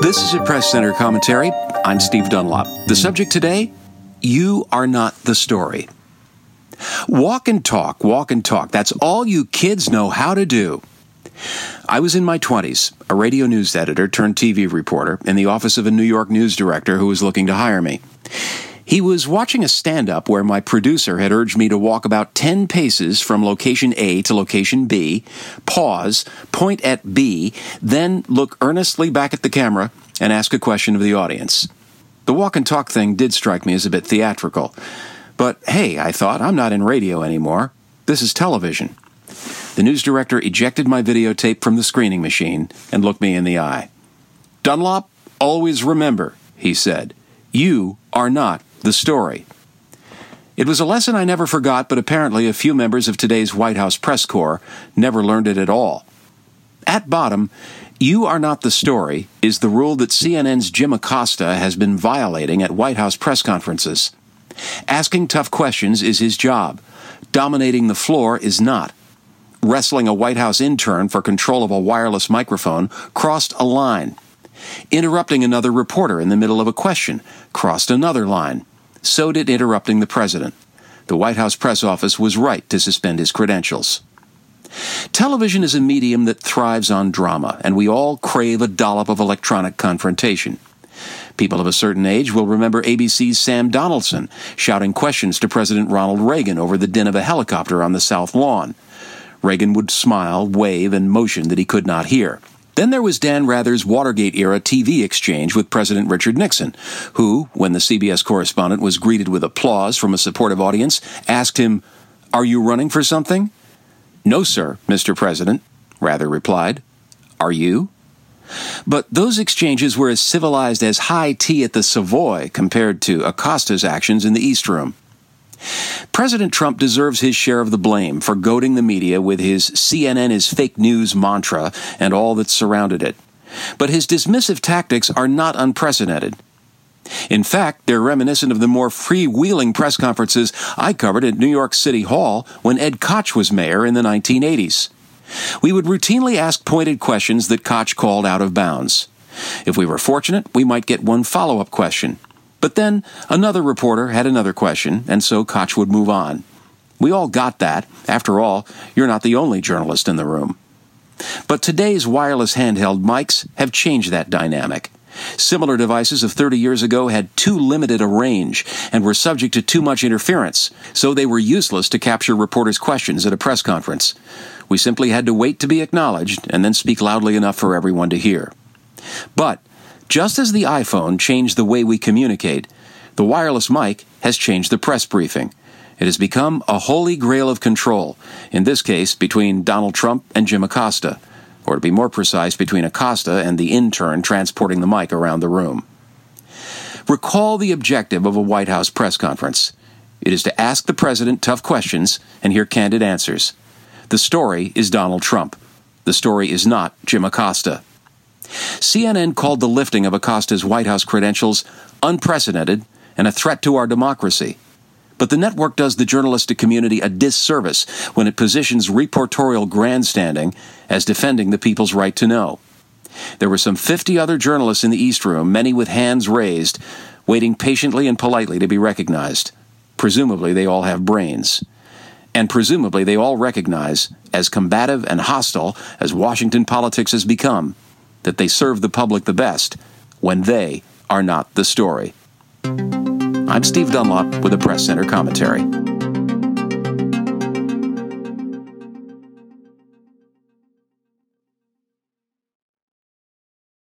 This is a Press Center commentary. I'm Steve Dunlop. The subject today You are not the story. Walk and talk, walk and talk. That's all you kids know how to do. I was in my 20s, a radio news editor turned TV reporter in the office of a New York news director who was looking to hire me. He was watching a stand up where my producer had urged me to walk about 10 paces from location A to location B, pause, point at B, then look earnestly back at the camera and ask a question of the audience. The walk and talk thing did strike me as a bit theatrical. But hey, I thought, I'm not in radio anymore. This is television. The news director ejected my videotape from the screening machine and looked me in the eye. Dunlop, always remember, he said, you are not the story. It was a lesson I never forgot, but apparently a few members of today's White House press corps never learned it at all. At bottom, you are not the story is the rule that CNN's Jim Acosta has been violating at White House press conferences. Asking tough questions is his job. Dominating the floor is not. Wrestling a White House intern for control of a wireless microphone crossed a line. Interrupting another reporter in the middle of a question crossed another line. So did interrupting the president. The White House press office was right to suspend his credentials. Television is a medium that thrives on drama, and we all crave a dollop of electronic confrontation. People of a certain age will remember ABC's Sam Donaldson shouting questions to President Ronald Reagan over the din of a helicopter on the South Lawn. Reagan would smile, wave, and motion that he could not hear. Then there was Dan Rather's Watergate era TV exchange with President Richard Nixon, who, when the CBS correspondent was greeted with applause from a supportive audience, asked him, Are you running for something? No, sir, Mr. President, Rather replied. Are you? But those exchanges were as civilized as high tea at the Savoy compared to Acosta's actions in the East Room. President Trump deserves his share of the blame for goading the media with his CNN is fake news mantra and all that surrounded it. But his dismissive tactics are not unprecedented. In fact, they're reminiscent of the more freewheeling press conferences I covered at New York City Hall when Ed Koch was mayor in the 1980s. We would routinely ask pointed questions that Koch called out of bounds. If we were fortunate, we might get one follow up question. But then another reporter had another question, and so Koch would move on. We all got that. After all, you're not the only journalist in the room. But today's wireless handheld mics have changed that dynamic. Similar devices of 30 years ago had too limited a range and were subject to too much interference, so they were useless to capture reporters' questions at a press conference. We simply had to wait to be acknowledged and then speak loudly enough for everyone to hear. But just as the iPhone changed the way we communicate, the wireless mic has changed the press briefing. It has become a holy grail of control, in this case between Donald Trump and Jim Acosta, or to be more precise, between Acosta and the intern transporting the mic around the room. Recall the objective of a White House press conference. It is to ask the president tough questions and hear candid answers. The story is Donald Trump. The story is not Jim Acosta. CNN called the lifting of Acosta's White House credentials unprecedented and a threat to our democracy. But the network does the journalistic community a disservice when it positions reportorial grandstanding as defending the people's right to know. There were some 50 other journalists in the East Room, many with hands raised, waiting patiently and politely to be recognized. Presumably, they all have brains. And presumably, they all recognize, as combative and hostile as Washington politics has become, that they serve the public the best when they are not the story. I'm Steve Dunlop with a Press Center commentary.